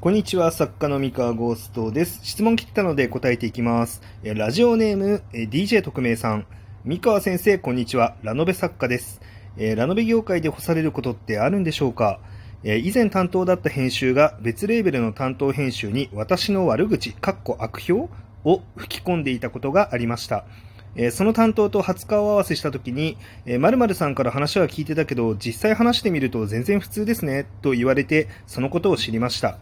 こんにちは、作家の三河ゴーストです。質問来てたので答えていきます。ラジオネーム、DJ 特命さん。三河先生、こんにちは。ラノベ作家です。ラノベ業界で干されることってあるんでしょうか？以前担当だった編集が別レーベルの担当編集に私の悪口、かっこ悪評を吹き込んでいたことがありました。えーその担当と初顔合わせしたときに、えー〇〇さんから話は聞いてたけど、実際話してみると全然普通ですね、と言われて、そのことを知りました。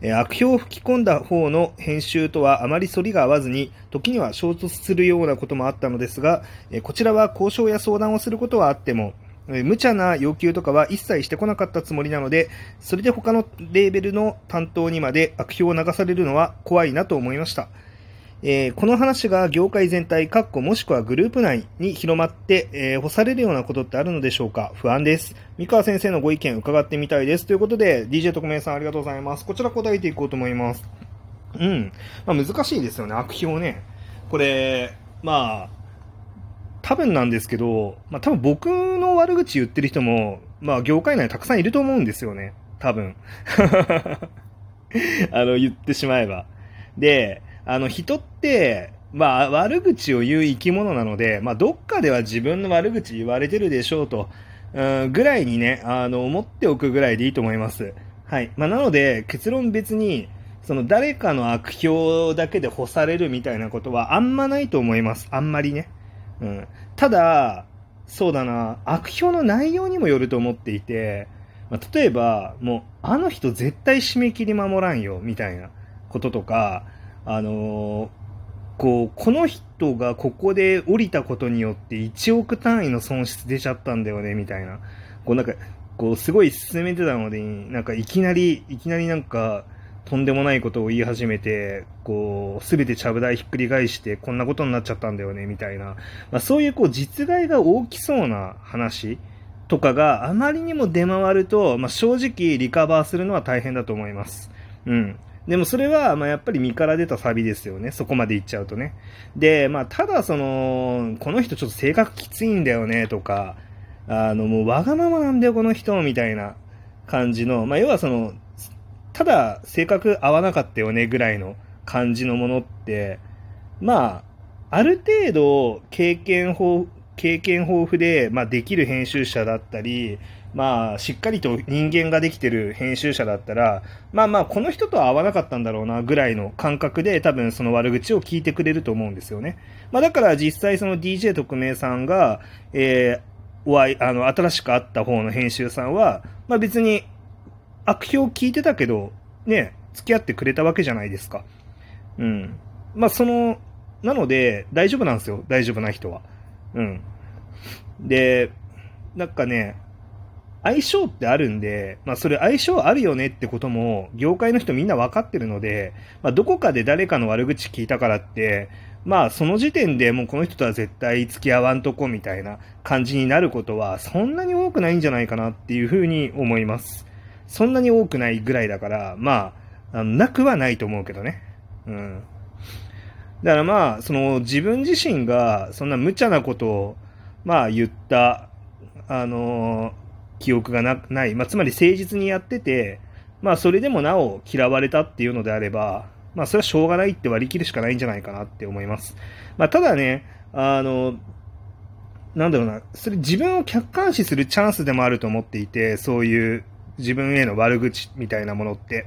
えー悪評を吹き込んだ方の編集とはあまり反りが合わずに、時には衝突するようなこともあったのですが、えーこちらは交渉や相談をすることはあっても、無茶な要求とかは一切してこなかったつもりなので、それで他のレーベルの担当にまで悪評を流されるのは怖いなと思いました。えーこの話が業界全体、かっこもしくはグループ内に広まって、えー干されるようなことってあるのでしょうか？不安です。三河先生のご意見伺ってみたいです。ということで、DJ 特命さんありがとうございます。こちら答えていこうと思います。うん。まあ、難しいですよね、悪評ね。これ、まあ、多分なんですけど、まあ多分僕の悪口言ってる人も、まあ業界内たくさんいると思うんですよね。多分。あの、言ってしまえば。で、あの、人って、まあ、悪口を言う生き物なので、まあ、どっかでは自分の悪口言われてるでしょうと、うん、ぐらいにね、あの、思っておくぐらいでいいと思います。はい。まあ、なので、結論別に、その誰かの悪評だけで干されるみたいなことはあんまないと思います。あんまりね。うん。ただ、そうだな、悪評の内容にもよると思っていて、まあ、例えば、もう、あの人絶対締め切り守らんよ、みたいなこととか、あのこう、この人がここで降りたことによって1億単位の損失出ちゃったんだよね、みたいな。こうなんか、こう、すごい進めてたので、なんかいきなり、いきなりなんか、とんでもないことを言い始めて、こう、すべてちゃぶ台ひっくり返して、こんなことになっちゃったんだよね、みたいな。まあ、そういうこう、実害が大きそうな話とかがあまりにも出回ると、まあ、正直リカバーするのは大変だと思います。うん。でもそれは、まあ、やっぱり身から出たサビですよね。そこまで行っちゃうとね。で、まあ、ただその、この人ちょっと性格きついんだよね、とか、あの、もうわがままなんだよ、この人、みたいな感じの、まあ、要はその、ただ性格合わなかったよね、ぐらいの感じのものって、まあ、ある程度経験豊、経験豊富で、まあ、できる編集者だったり、まあ、しっかりと人間ができてる編集者だったら、まあまあ、この人とは合わなかったんだろうな、ぐらいの感覚で多分その悪口を聞いてくれると思うんですよね。まあだから実際その DJ 特命さんが、えー、お会い、あの、新しく会った方の編集さんは、まあ別に悪評聞いてたけど、ね、付き合ってくれたわけじゃないですか。うん。まあその、なので、大丈夫なんですよ。大丈夫な人は。うん。で、なんかね、相性ってあるんで、まあそれ相性あるよねってことも、業界の人みんな分かってるので、まあどこかで誰かの悪口聞いたからって、まあその時点でもうこの人とは絶対付き合わんとこみたいな感じになることはそんなに多くないんじゃないかなっていうふうに思います。そんなに多くないぐらいだから、まあ、あなくはないと思うけどね。うん。だからまあ、その自分自身がそんな無茶なことを、まあ言った、あの記憶がなない、まあ、つまり誠実にやってて、まあそれでもなお嫌われたっていうのであれば、まあそれはしょうがないって割り切るしかないんじゃないかなって思います。まあただね、あの、なんだろうな、それ自分を客観視するチャンスでもあると思っていて、そういう自分への悪口みたいなものって。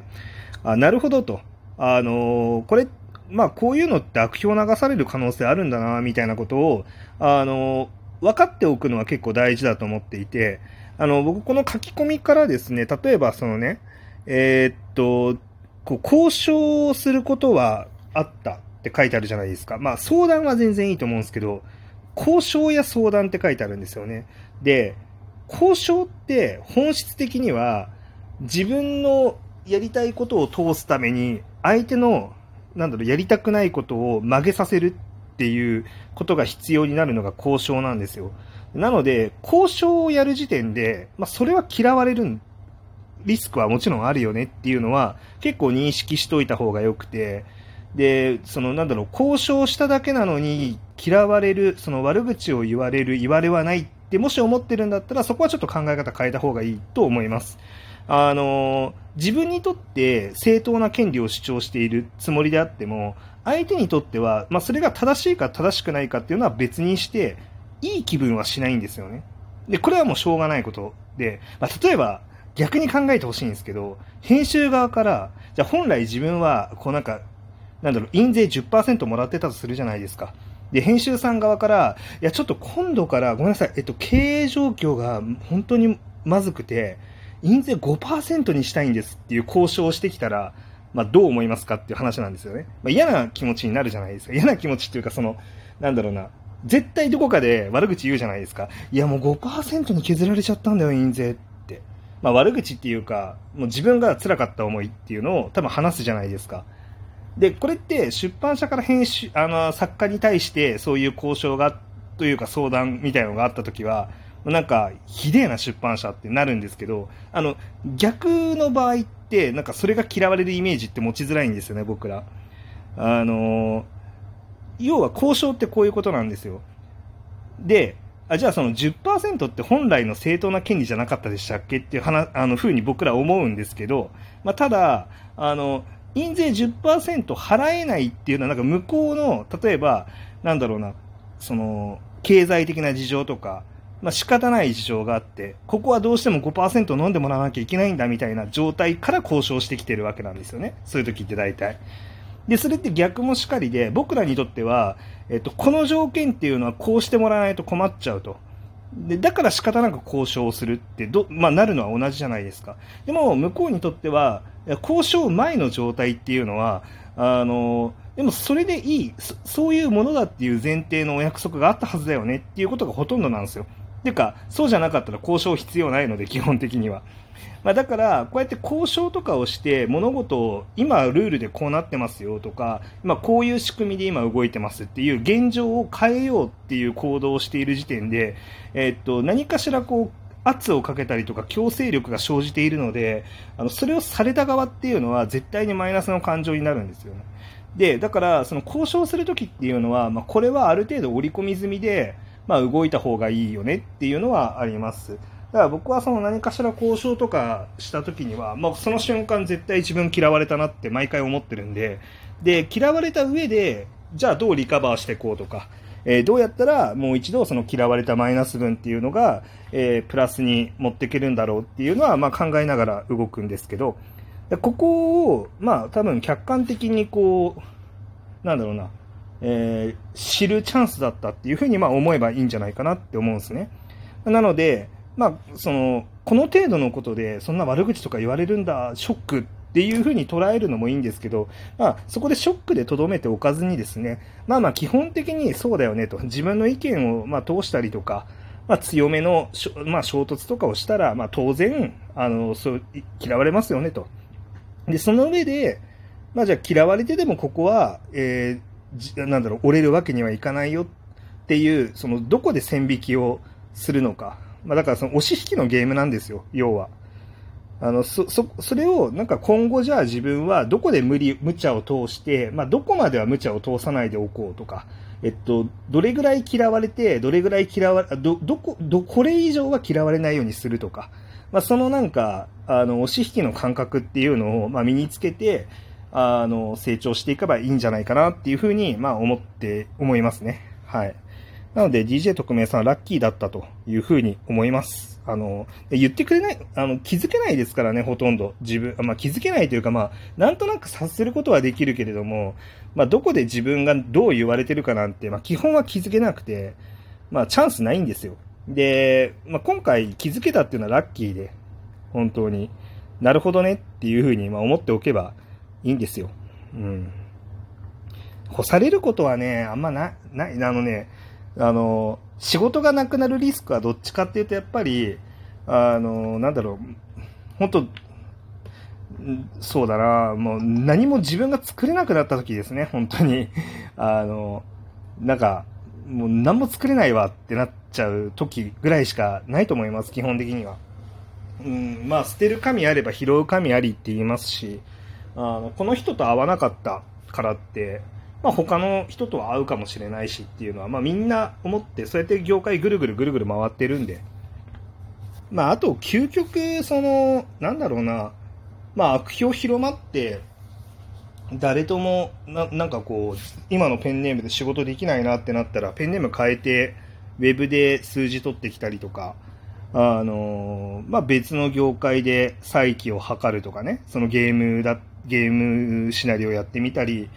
あなるほどと。あの、これ、まあこういうのって悪評流される可能性あるんだな、みたいなことを、あの、分かっておくのは結構大事だと思っていて、あの、僕この書き込みからですね、例えばそのね、えーっと、こう交渉をすることはあったって書いてあるじゃないですか。まあ相談は全然いいと思うんですけど、交渉や相談って書いてあるんですよね。で、交渉って本質的には自分のやりたいことを通すために相手のなんだろうやりたくないことを曲げさせるっていうことが必要になるのが交渉なんですよ。なので、交渉をやる時点で、まあ、それは嫌われるリスクはもちろんあるよねっていうのは結構認識しといた方がよくて、で、そのなんだろう、交渉しただけなのに嫌われる、その悪口を言われる、言われはないってもし思ってるんだったらそこはちょっと考え方変えた方がいいと思います。あの自分にとって正当な権利を主張しているつもりであっても、相手にとっては、まあ、それが正しいか正しくないかっていうのは別にして、いい気分はしないんですよね。で、これはもうしょうがないことで、まあ、例えば、逆に考えてほしいんですけど、編集側から、じゃあ本来自分は、こうなんか、なんだろう、印税10%もらってたとするじゃないですか。で、編集さん側から、いや、ちょっと今度から、ごめんなさい、えっと、経営状況が本当にまずくて、印税5%にしたいんですっていう交渉をしてきたら、まあ、どう思いますかっていう話なんですよね。まあ、嫌な気持ちになるじゃないですか。嫌な気持ちっていうか、その、なんだろうな、絶対どこかで悪口言うじゃないですか。いや、もう5%に削られちゃったんだよ、印税って。まあ、悪口っていうか、もう自分が辛かった思いっていうのを多分話すじゃないですか。で、これって出版社から編集、あの、作家に対してそういう交渉が、というか相談みたいなのがあったときは、なんか、ひでえな出版社ってなるんですけど、あの、逆の場合って、なんかそれが嫌われるイメージって持ちづらいんですよね、僕ら。あの、要は交渉ってこういうことなんですよ。で、あじゃあその10%って本来の正当な権利じゃなかったでしたっけっていう話、あの、ふうに僕ら思うんですけど、まあ、ただ、あの、印税10%払えないっていうのは、なんか向こうの、例えば、なんだろうな、その、経済的な事情とか、まあ仕方ない事情があって、ここはどうしても5%飲んでもらわなきゃいけないんだみたいな状態から交渉してきてるわけなんですよね。そういう時って大体。で、それって逆もしかりで、僕らにとっては、えっと、この条件っていうのはこうしてもらわないと困っちゃうと。で、だから仕方なく交渉するってど、まあ、なるのは同じじゃないですか。でも、向こうにとっては、交渉前の状態っていうのは、あの、でもそれでいいそ、そういうものだっていう前提のお約束があったはずだよねっていうことがほとんどなんですよ。ていうか、そうじゃなかったら交渉必要ないので、基本的には。まあ、だから、こうやって交渉とかをして、物事を、今ルールでこうなってますよとか、今こういう仕組みで今動いてますっていう現状を変えようっていう行動をしている時点で、えー、っと、何かしらこう、圧をかけたりとか強制力が生じているので、あの、それをされた側っていうのは絶対にマイナスの感情になるんですよね。で、だから、その交渉するときっていうのは、まあ、これはある程度織り込み済みで、まあ、動いた方がいいよねっていうのはあります。だから僕はその何かしら交渉とかした時には、まあ、その瞬間絶対自分嫌われたなって毎回思ってるんで、で、嫌われた上で、じゃあどうリカバーしていこうとか、えー、どうやったらもう一度その嫌われたマイナス分っていうのが、えー、プラスに持っていけるんだろうっていうのは、まあ、考えながら動くんですけど、ここを、まあ、多分客観的にこう、なんだろうな、えー、知るチャンスだったっていうふうにまあ思えばいいんじゃないかなって思うんですね。なので、まあ、その、この程度のことで、そんな悪口とか言われるんだ、ショックっていうふうに捉えるのもいいんですけど、まあ、そこでショックで留めておかずにですね、まあまあ、基本的にそうだよねと、自分の意見をまあ通したりとか、まあ、強めの、まあ、衝突とかをしたら、まあ、当然、あの、そう、嫌われますよねと。で、その上で、まあ、じゃあ嫌われてでもここは、えー、なんだろう、折れるわけにはいかないよっていう、その、どこで線引きをするのか。まあ、だからその押し引きのゲームなんですよ、要は。あの、そ、そ、それを、なんか今後じゃあ自分はどこで無理、無茶を通して、まあ、どこまでは無茶を通さないでおこうとか、えっと、どれぐらい嫌われて、どれぐらい嫌われ、ど、どこ、ど、これ以上は嫌われないようにするとか、まあ、そのなんか、あの、押し引きの感覚っていうのを、まあ、身につけて、あの、成長していけばいいんじゃないかなっていうふうに、まあ、思って、思いますね。はい。なので DJ 特命さんラッキーだったというふうに思います。あの、言ってくれない、あの、気づけないですからね、ほとんど。自分、まあ気づけないというか、まあ、なんとなく察することはできるけれども、まあどこで自分がどう言われてるかなんて、まあ基本は気づけなくて、まあチャンスないんですよ。で、まあ今回気づけたっていうのはラッキーで、本当に、なるほどねっていうふうに、まあ思っておけばいいんですよ。うん。干されることはね、あんまな、ない、あのね、あの、仕事がなくなるリスクはどっちかっていうと、やっぱり、あの、なんだろう、本当そうだな、もう何も自分が作れなくなった時ですね、本当に。あの、なんか、もう何も作れないわってなっちゃう時ぐらいしかないと思います、基本的には。うん、まあ、捨てる神あれば拾う神ありって言いますし、あの、この人と会わなかったからって、まあ、他の人とは会うかもしれないしっていうのは、まあ、みんな思って、そうやって業界ぐるぐるぐるぐる回ってるんで、まあ、あと、究極、その、なんだろうな、まあ、悪評広まって、誰ともな、なんかこう、今のペンネームで仕事できないなってなったら、ペンネーム変えて、ウェブで数字取ってきたりとか、あのまあ、別の業界で再起を図るとかね、そのゲームだ、ゲームシナリオやってみたり、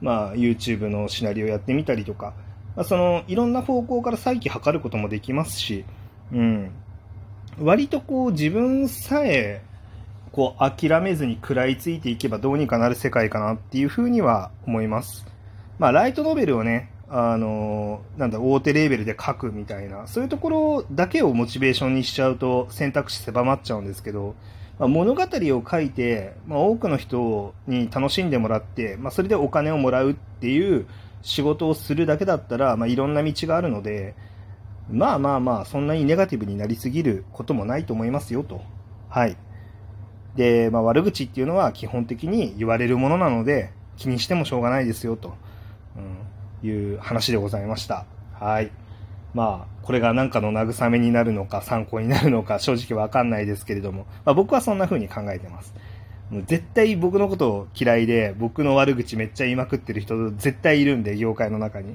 まあ、YouTube のシナリオやってみたりとか、まあ、その、いろんな方向から再起図ることもできますし、うん。割とこう、自分さえ、こう、諦めずに食らいついていけばどうにかなる世界かなっていうふうには思います。まあ、ライトノベルをね、あの、なんだ、大手レーベルで書くみたいな、そういうところだけをモチベーションにしちゃうと選択肢狭まっちゃうんですけど、まあ、物語を書いて、まあ、多くの人に楽しんでもらって、まあ、それでお金をもらうっていう仕事をするだけだったら、まあ、いろんな道があるので、まあまあまあ、そんなにネガティブになりすぎることもないと思いますよと。はい。で、まあ、悪口っていうのは基本的に言われるものなので、気にしてもしょうがないですよと。うんいう話でございました。はい。まあ、これが何かの慰めになるのか参考になるのか正直わかんないですけれども、まあ、僕はそんな風に考えてます。もう絶対僕のことを嫌いで、僕の悪口めっちゃ言いまくってる人絶対いるんで、業界の中に。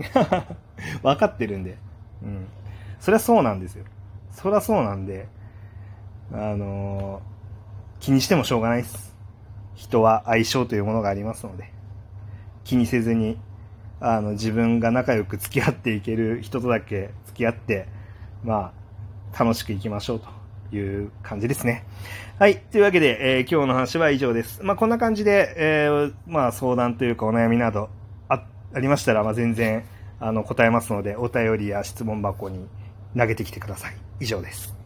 分かってるんで。うん。そりゃそうなんですよ。そりゃそうなんで、あのー、気にしてもしょうがないです。人は相性というものがありますので、気にせずにあの、自分が仲良く付き合っていける人とだけ付き合って、まあ、楽しくいきましょうという感じですね。はい。というわけで、えー、今日の話は以上です。まあ、こんな感じで、えー、まあ、相談というかお悩みなどあありましたら、まあ、全然、あの、答えますので、お便りや質問箱に投げてきてください。以上です。